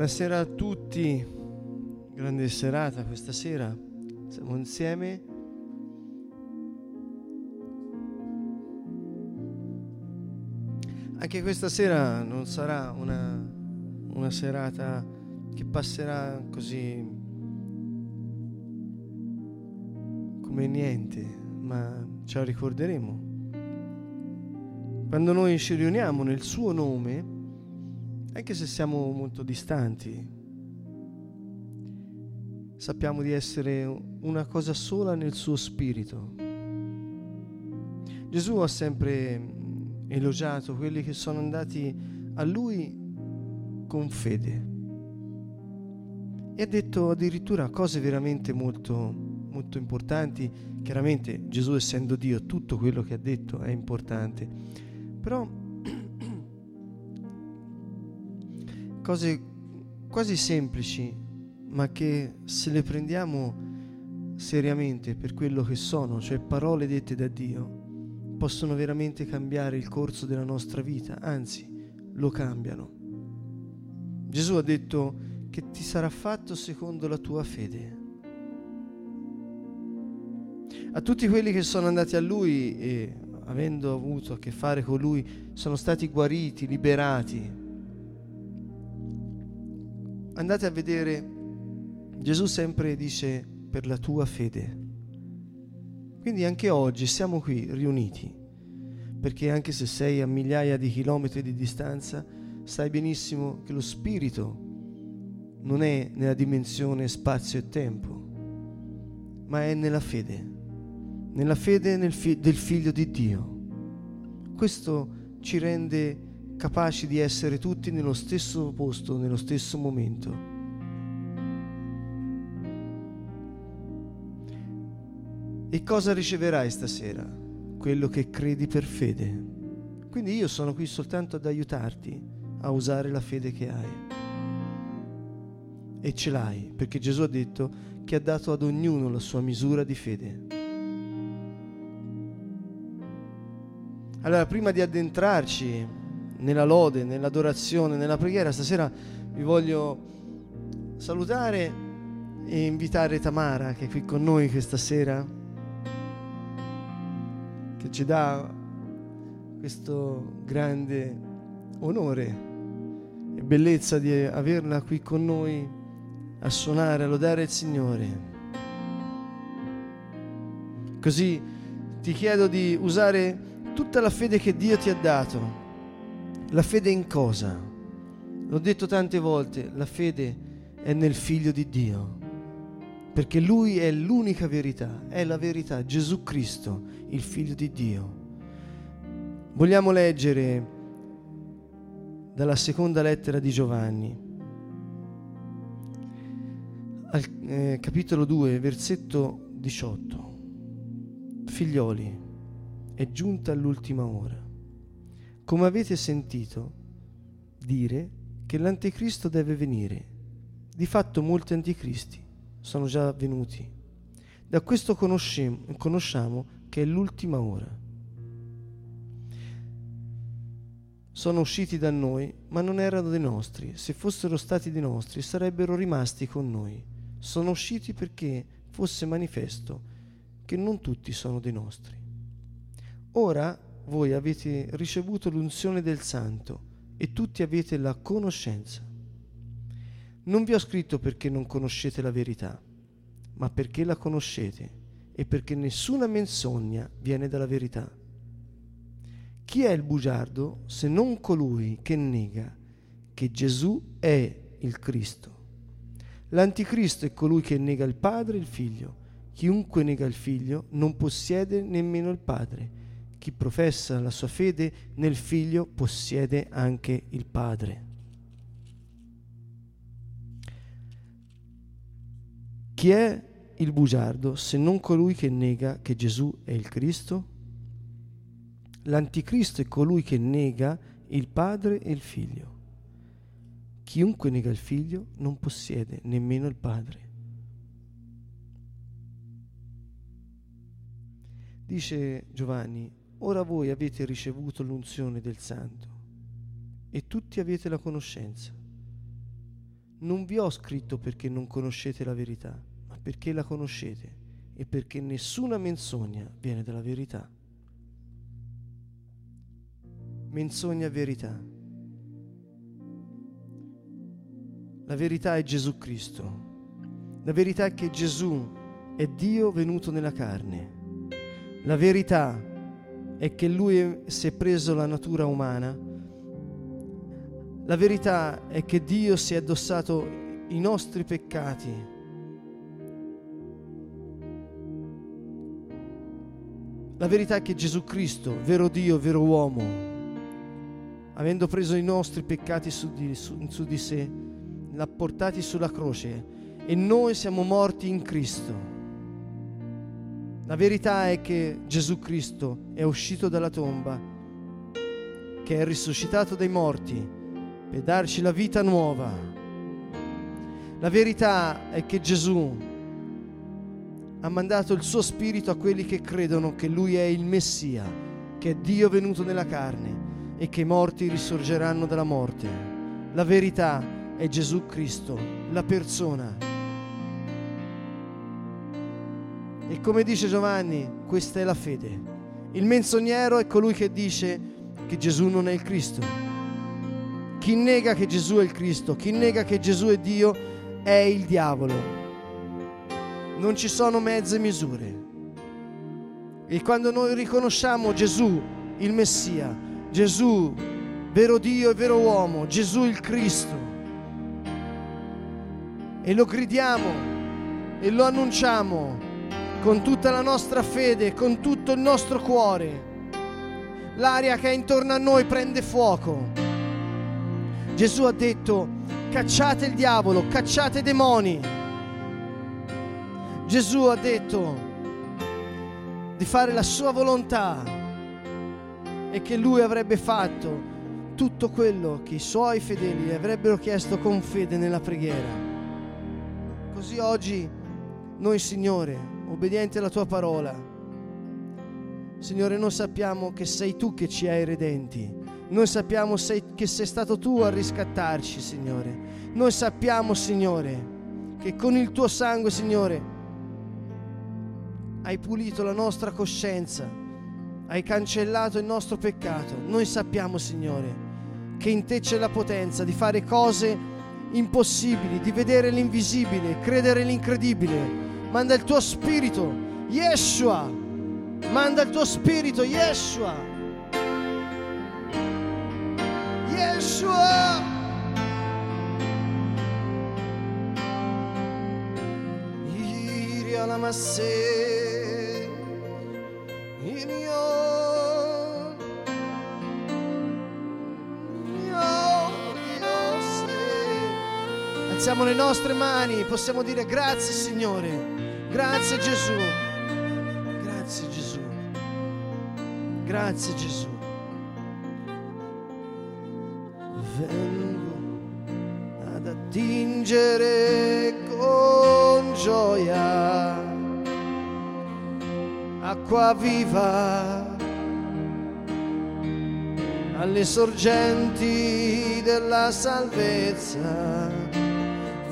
Buonasera a tutti, grande serata questa sera, siamo insieme. Anche questa sera non sarà una, una serata che passerà così come niente, ma ce la ricorderemo. Quando noi ci riuniamo nel suo nome, anche se siamo molto distanti, sappiamo di essere una cosa sola nel suo spirito. Gesù ha sempre elogiato quelli che sono andati a lui con fede e ha detto addirittura cose veramente molto, molto importanti. Chiaramente Gesù essendo Dio tutto quello che ha detto è importante, però cose quasi semplici, ma che se le prendiamo seriamente per quello che sono, cioè parole dette da Dio, possono veramente cambiare il corso della nostra vita, anzi lo cambiano. Gesù ha detto che ti sarà fatto secondo la tua fede. A tutti quelli che sono andati a Lui e avendo avuto a che fare con Lui sono stati guariti, liberati, andate a vedere, Gesù sempre dice per la tua fede. Quindi anche oggi siamo qui riuniti, perché anche se sei a migliaia di chilometri di distanza, sai benissimo che lo Spirito non è nella dimensione spazio e tempo, ma è nella fede, nella fede nel fi- del Figlio di Dio. Questo ci rende capaci di essere tutti nello stesso posto, nello stesso momento. E cosa riceverai stasera? Quello che credi per fede. Quindi io sono qui soltanto ad aiutarti a usare la fede che hai. E ce l'hai, perché Gesù ha detto che ha dato ad ognuno la sua misura di fede. Allora, prima di addentrarci nella lode, nell'adorazione, nella preghiera, stasera vi voglio salutare e invitare Tamara che è qui con noi questa sera, che ci dà questo grande onore e bellezza di averla qui con noi a suonare, a lodare il Signore. Così ti chiedo di usare tutta la fede che Dio ti ha dato la fede in cosa? L'ho detto tante volte, la fede è nel figlio di Dio, perché lui è l'unica verità, è la verità, Gesù Cristo, il figlio di Dio. Vogliamo leggere dalla seconda lettera di Giovanni, al eh, capitolo 2, versetto 18. Figlioli, è giunta l'ultima ora come avete sentito dire che l'anticristo deve venire. Di fatto molti anticristi sono già venuti. Da questo conosciamo che è l'ultima ora. Sono usciti da noi, ma non erano dei nostri. Se fossero stati dei nostri, sarebbero rimasti con noi. Sono usciti perché fosse manifesto che non tutti sono dei nostri. Ora voi avete ricevuto l'unzione del Santo e tutti avete la conoscenza. Non vi ho scritto perché non conoscete la verità, ma perché la conoscete e perché nessuna menzogna viene dalla verità. Chi è il bugiardo se non colui che nega che Gesù è il Cristo? L'anticristo è colui che nega il Padre e il Figlio. Chiunque nega il Figlio non possiede nemmeno il Padre chi professa la sua fede nel figlio possiede anche il padre. Chi è il bugiardo se non colui che nega che Gesù è il Cristo? L'anticristo è colui che nega il padre e il figlio. Chiunque nega il figlio non possiede nemmeno il padre. Dice Giovanni, Ora voi avete ricevuto l'unzione del Santo e tutti avete la conoscenza. non vi ho scritto perché non conoscete la verità, ma perché la conoscete e perché nessuna menzogna viene dalla verità. Menzogna verità. La verità è Gesù Cristo. La verità è che Gesù è Dio venuto nella carne. La verità è che Lui si è preso la natura umana. La verità è che Dio si è addossato i nostri peccati. La verità è che Gesù Cristo, vero Dio, vero uomo, avendo preso i nostri peccati su di, su, su di sé, l'ha portati sulla croce e noi siamo morti in Cristo. La verità è che Gesù Cristo è uscito dalla tomba, che è risuscitato dai morti per darci la vita nuova. La verità è che Gesù ha mandato il suo spirito a quelli che credono che Lui è il Messia, che è Dio venuto nella carne e che i morti risorgeranno dalla morte. La verità è Gesù Cristo, la persona E come dice Giovanni, questa è la fede. Il menzognero è colui che dice che Gesù non è il Cristo. Chi nega che Gesù è il Cristo, chi nega che Gesù è Dio, è il diavolo. Non ci sono mezze misure. E quando noi riconosciamo Gesù, il Messia, Gesù, vero Dio e vero uomo, Gesù il Cristo, e lo gridiamo e lo annunciamo, con tutta la nostra fede, con tutto il nostro cuore. L'aria che è intorno a noi prende fuoco. Gesù ha detto, cacciate il diavolo, cacciate i demoni. Gesù ha detto di fare la sua volontà e che lui avrebbe fatto tutto quello che i suoi fedeli gli avrebbero chiesto con fede nella preghiera. Così oggi noi, Signore, obbedienti alla tua parola. Signore, noi sappiamo che sei tu che ci hai redenti. Noi sappiamo che sei stato tu a riscattarci, Signore. Noi sappiamo, Signore, che con il tuo sangue, Signore, hai pulito la nostra coscienza, hai cancellato il nostro peccato. Noi sappiamo, Signore, che in te c'è la potenza di fare cose impossibili, di vedere l'invisibile, credere l'incredibile Manda il tuo spirito, Yeshua. Manda il tuo spirito, Yeshua. Yeshua. Iria la masse. Alziamo le nostre mani, possiamo dire grazie Signore. Grazie Gesù. Grazie Gesù. Grazie Gesù. Vengo ad attingere con gioia acqua viva alle sorgenti della salvezza,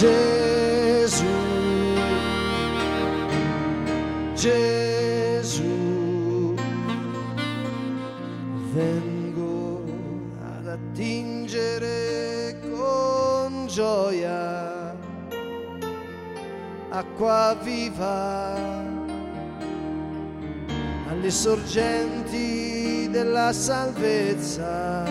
Gesù, Gesù, vengo ad attingere con gioia acqua viva alle sorgenti della salvezza,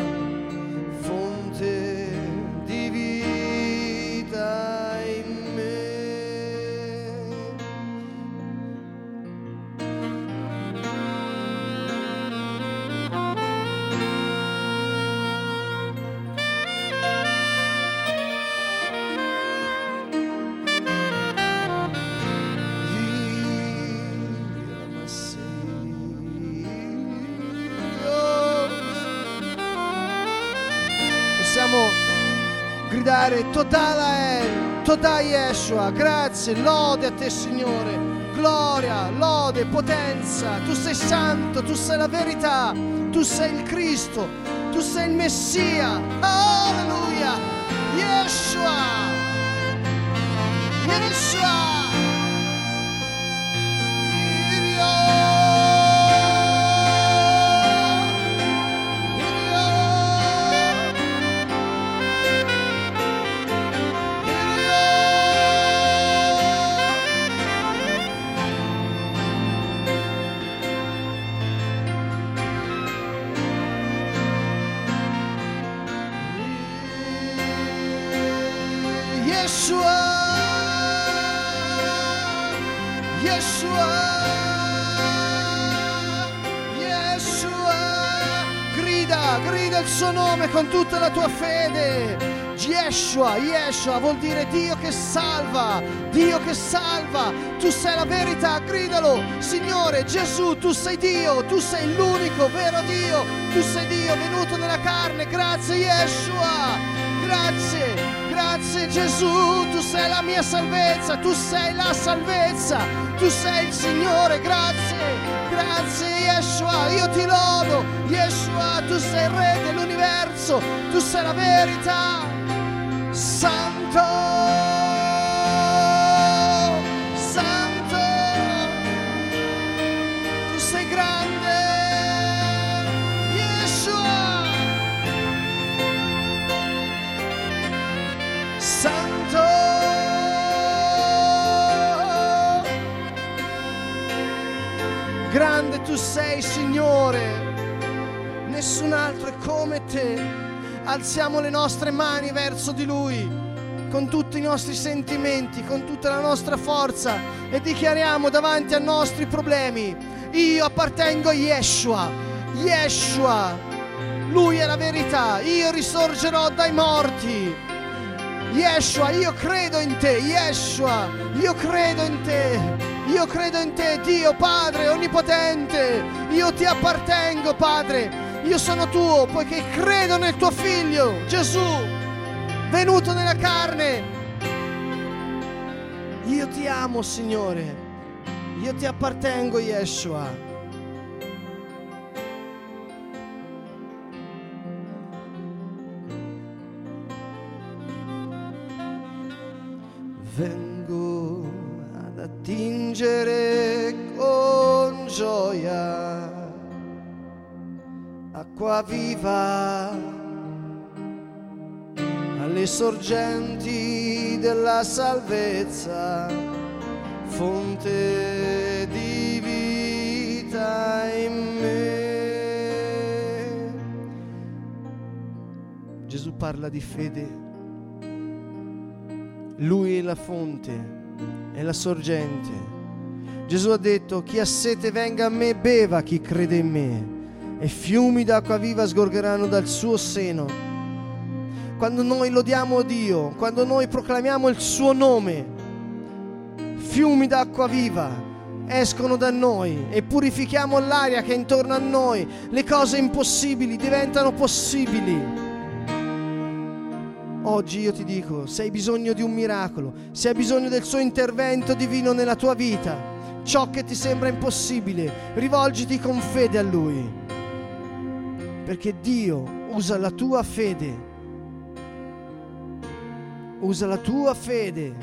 totale Yeshua, grazie, lode a te Signore, gloria, lode, potenza, tu sei santo, tu sei la verità, tu sei il Cristo, tu sei il Messia, alleluia, Yeshua, Yeshua. Yeshua, con tutta la tua fede. Yeshua, Yeshua vuol dire Dio che salva, Dio che salva, tu sei la verità, gridalo, Signore Gesù, tu sei Dio, tu sei l'unico vero Dio, tu sei Dio venuto nella carne, grazie Yeshua, grazie, grazie Gesù, tu sei la mia salvezza, tu sei la salvezza, tu sei il Signore, grazie, grazie Yeshua, io ti lodo, Yeshua, tu sei il Re dell'universo, tu sei la verità, Santo, tu sei, Signore, nessun altro è come te. Alziamo le nostre mani verso di Lui con tutti i nostri sentimenti, con tutta la nostra forza e dichiariamo davanti ai nostri problemi, io appartengo a Yeshua, Yeshua, Lui è la verità, io risorgerò dai morti. Yeshua, io credo in te, Yeshua, io credo in te, io credo in te, Dio Padre Onnipotente, io ti appartengo, Padre, io sono tuo, poiché credo nel tuo Figlio, Gesù, venuto nella carne. Io ti amo, Signore, io ti appartengo, Yeshua. Acqua viva alle sorgenti della salvezza, fonte di vita in me. Gesù parla di fede lui è la fonte, è la sorgente. Gesù ha detto, chi ha sete venga a me beva chi crede in me, e fiumi d'acqua viva sgorgeranno dal suo seno. Quando noi lodiamo Dio, quando noi proclamiamo il suo nome, fiumi d'acqua viva escono da noi e purifichiamo l'aria che è intorno a noi, le cose impossibili diventano possibili. Oggi io ti dico, se hai bisogno di un miracolo, se hai bisogno del suo intervento divino nella tua vita, ciò che ti sembra impossibile, rivolgiti con fede a Lui. Perché Dio usa la tua fede, usa la tua fede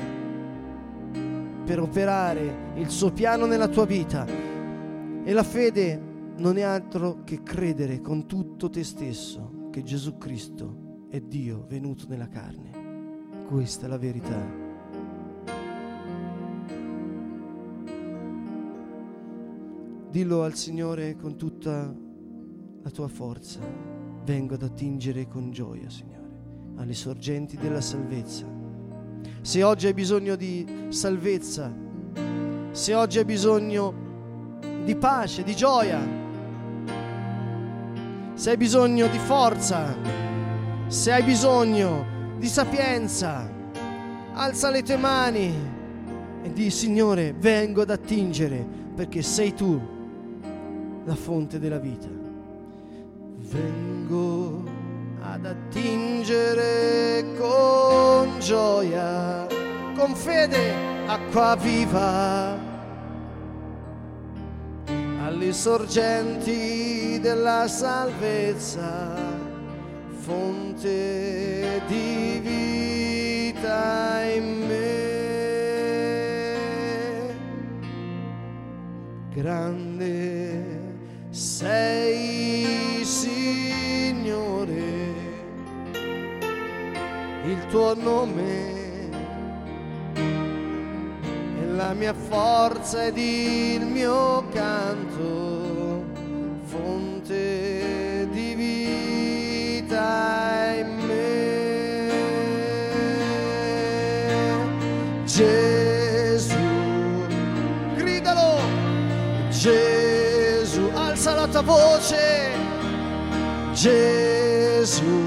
per operare il suo piano nella tua vita. E la fede non è altro che credere con tutto te stesso che Gesù Cristo è Dio venuto nella carne. Questa è la verità. Dillo al Signore con tutta la tua forza. Vengo ad attingere con gioia, Signore, alle sorgenti della salvezza. Se oggi hai bisogno di salvezza, se oggi hai bisogno di pace, di gioia, se hai bisogno di forza, se hai bisogno di sapienza, alza le tue mani e di Signore, vengo ad attingere perché sei tu la fonte della vita. Vengo ad attingere con gioia, con fede, acqua viva alle sorgenti della salvezza, fonte di vita in me. Grande sei, tuo nome. La mia forza ed il mio canto, fonte di vita in me. Gesù, gridalo, Gesù, alza la tua voce, Gesù,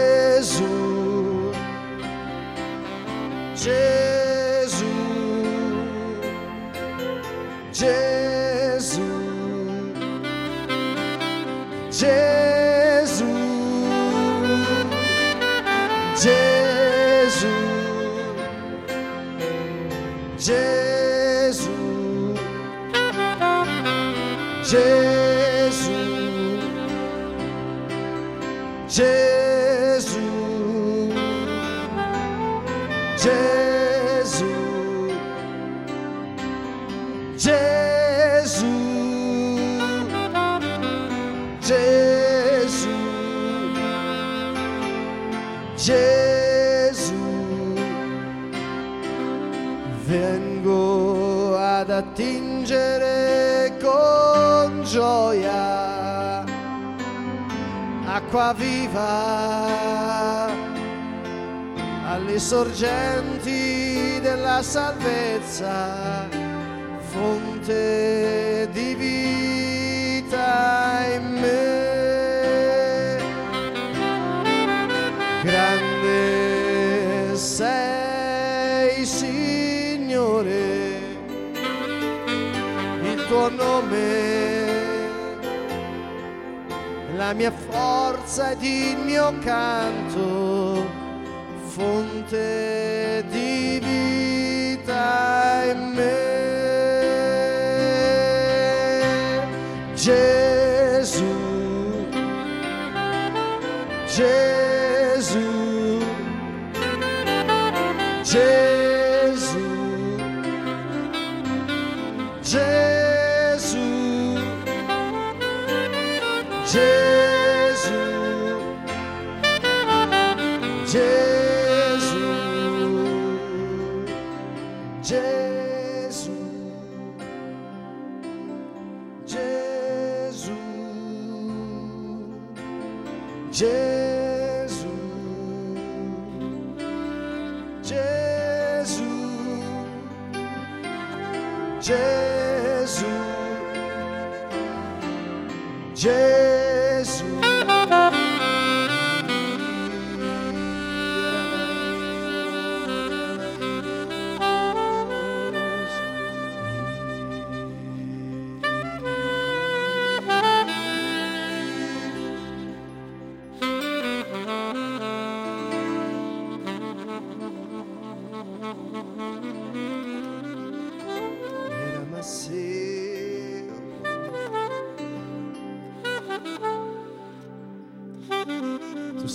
Jesus, Jesus, Jesus, Jesus, Jesus, Jesus, vengo ad attingere gioia acqua viva alle sorgenti della salvezza, fonte di vita in me. Grande sei, Signore, il tuo nome, la mia forza ed il mio canto, fonte di vita in me.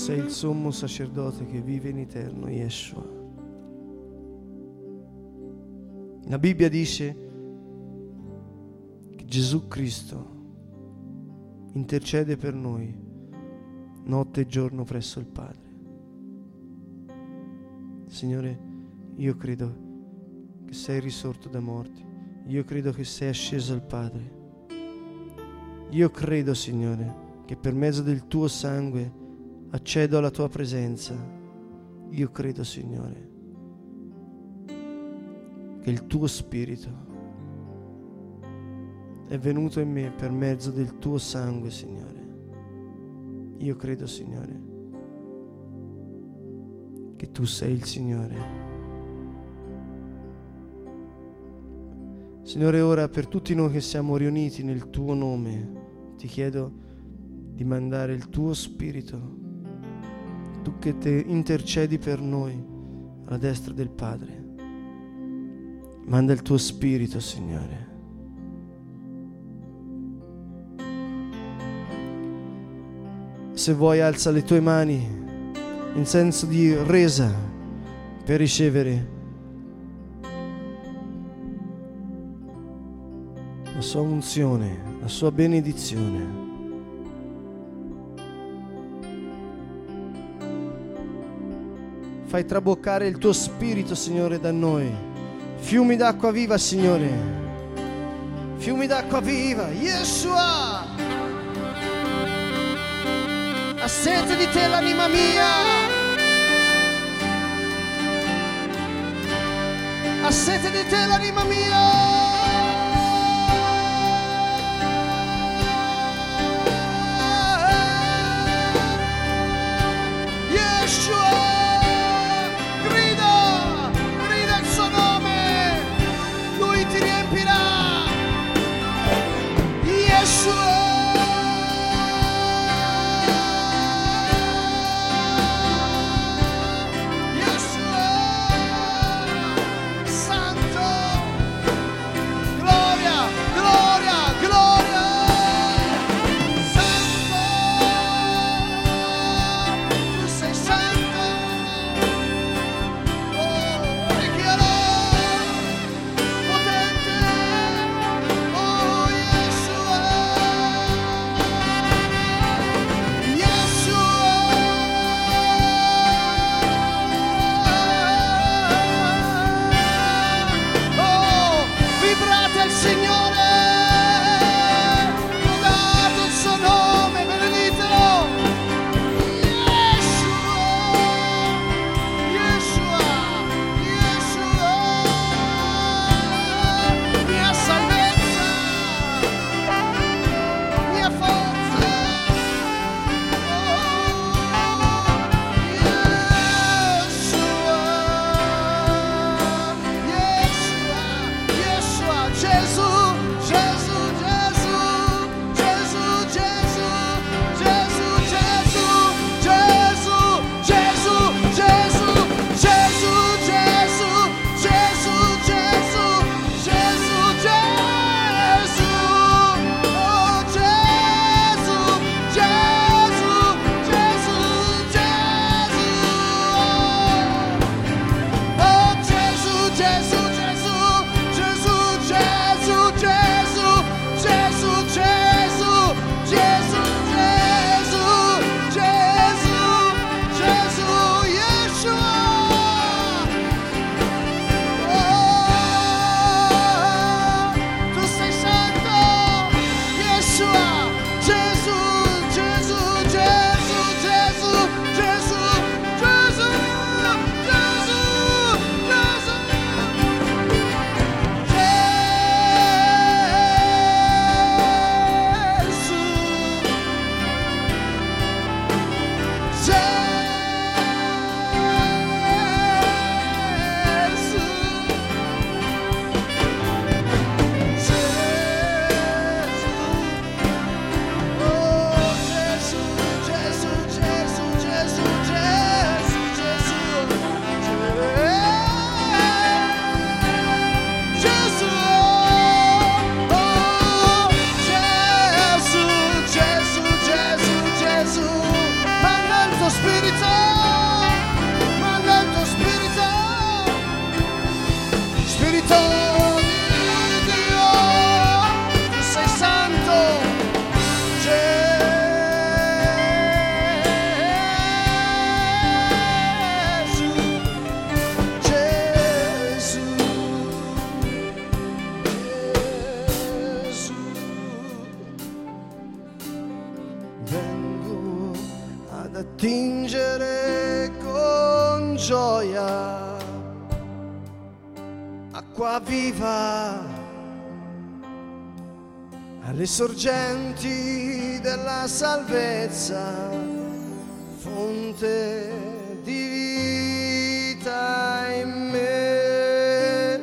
Sei il sommo sacerdote che vive in eterno, Yeshua. La Bibbia dice che Gesù Cristo intercede per noi notte e giorno presso il Padre. Signore, io credo che sei risorto da morti, io credo che sei asceso al Padre. Io credo, Signore, che per mezzo del tuo sangue accedo alla tua presenza. Io credo, Signore, che il tuo spirito è venuto in me per mezzo del tuo sangue, Signore. Io credo, Signore, che tu sei il Signore. Signore, ora per tutti noi che siamo riuniti nel tuo nome, ti chiedo di mandare il tuo spirito, tu che te intercedi per noi alla destra del Padre. Manda il tuo spirito, Signore. Se vuoi alza le tue mani in senso di resa per ricevere la sua unzione, la sua benedizione. Fai traboccare il tuo spirito, Signore, da noi. Fiumi d'acqua viva, Signore. Fiumi d'acqua viva. Yeshua! Ha sete di te l'anima mia. Ha sete di te l'anima mia. Señores. soul. Alle sorgenti della salvezza, fonte di vita in me.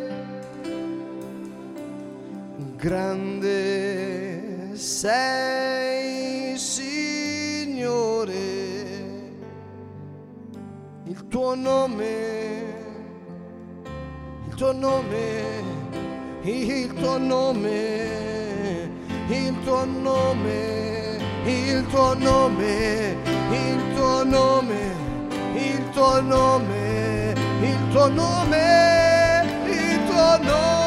Grande sei, Signore, il tuo nome, il tuo nome, il tuo nome, il tuo nome, il tuo nome, il tuo nome, il tuo nome, il tuo nome, il tuo nome.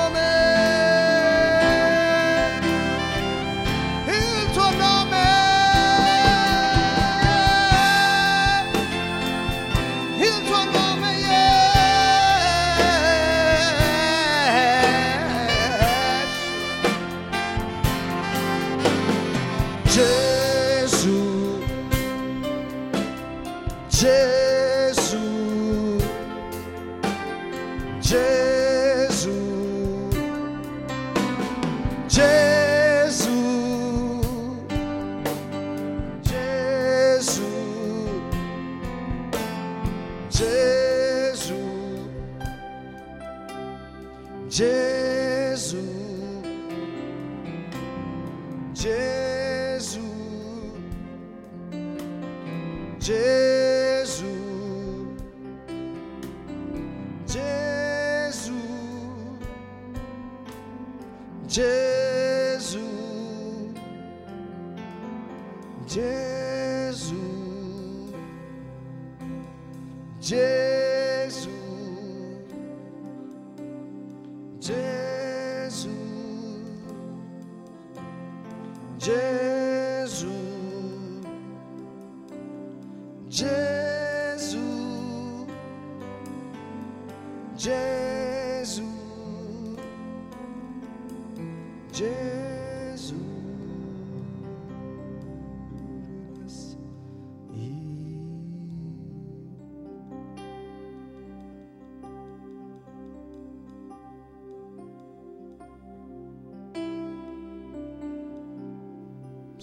Church.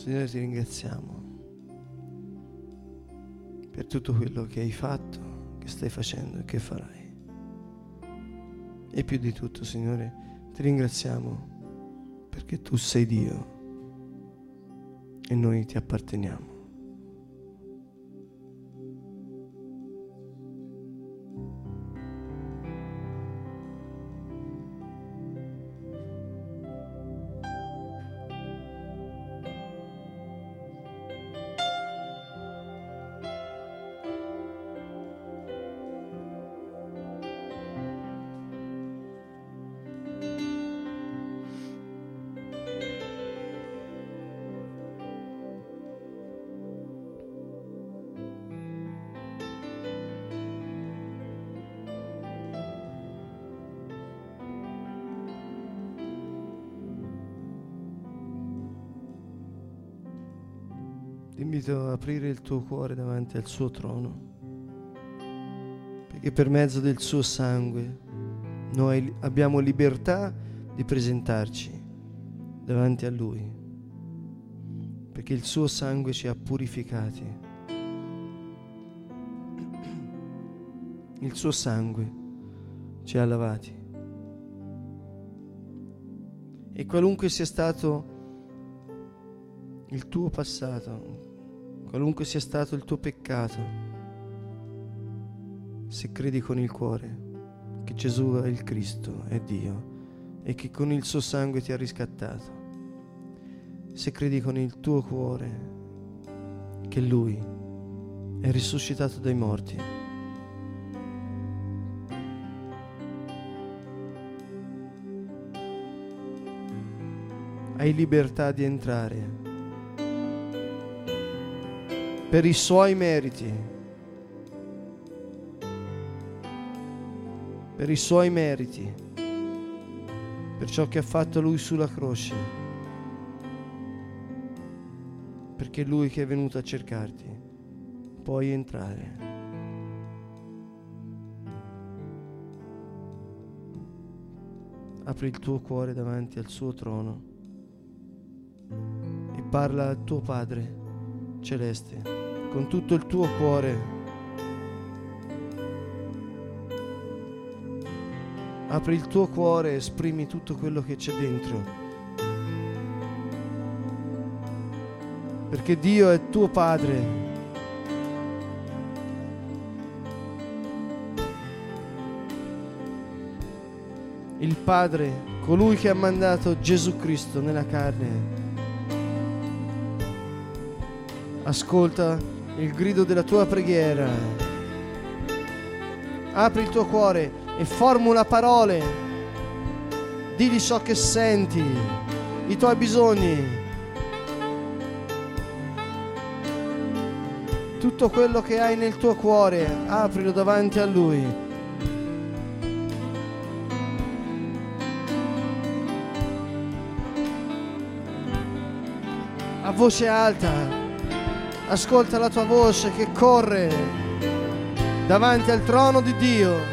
Signore ti ringraziamo per tutto quello che hai fatto, che stai facendo e che farai. E più di tutto, Signore, ti ringraziamo perché tu sei Dio e noi ti apparteniamo. Aprire il tuo cuore davanti al suo trono, perché per mezzo del suo sangue noi abbiamo libertà di presentarci davanti a Lui, perché il suo sangue ci ha purificati. Il suo sangue ci ha lavati. E qualunque sia stato il tuo passato, qualunque sia stato il tuo peccato, se credi con il cuore che Gesù è il Cristo, è Dio, e che con il suo sangue ti ha riscattato, se credi con il tuo cuore che Lui è risuscitato dai morti, hai libertà di entrare per i suoi meriti, per i suoi meriti, per ciò che ha fatto lui sulla croce, perché lui che è venuto a cercarti, puoi entrare. Apri il tuo cuore davanti al suo trono. E parla al tuo Padre celeste con tutto il tuo cuore. Apri il tuo cuore e esprimi tutto quello che c'è dentro. Perché Dio è tuo Padre. Il Padre, colui che ha mandato Gesù Cristo nella carne. Ascolta il grido della tua preghiera. Apri il tuo cuore e formula parole. Digli ciò che senti, i tuoi bisogni. Tutto quello che hai nel tuo cuore, aprilo davanti a Lui. A voce alta, ascolta la tua voce che corre davanti al trono di Dio.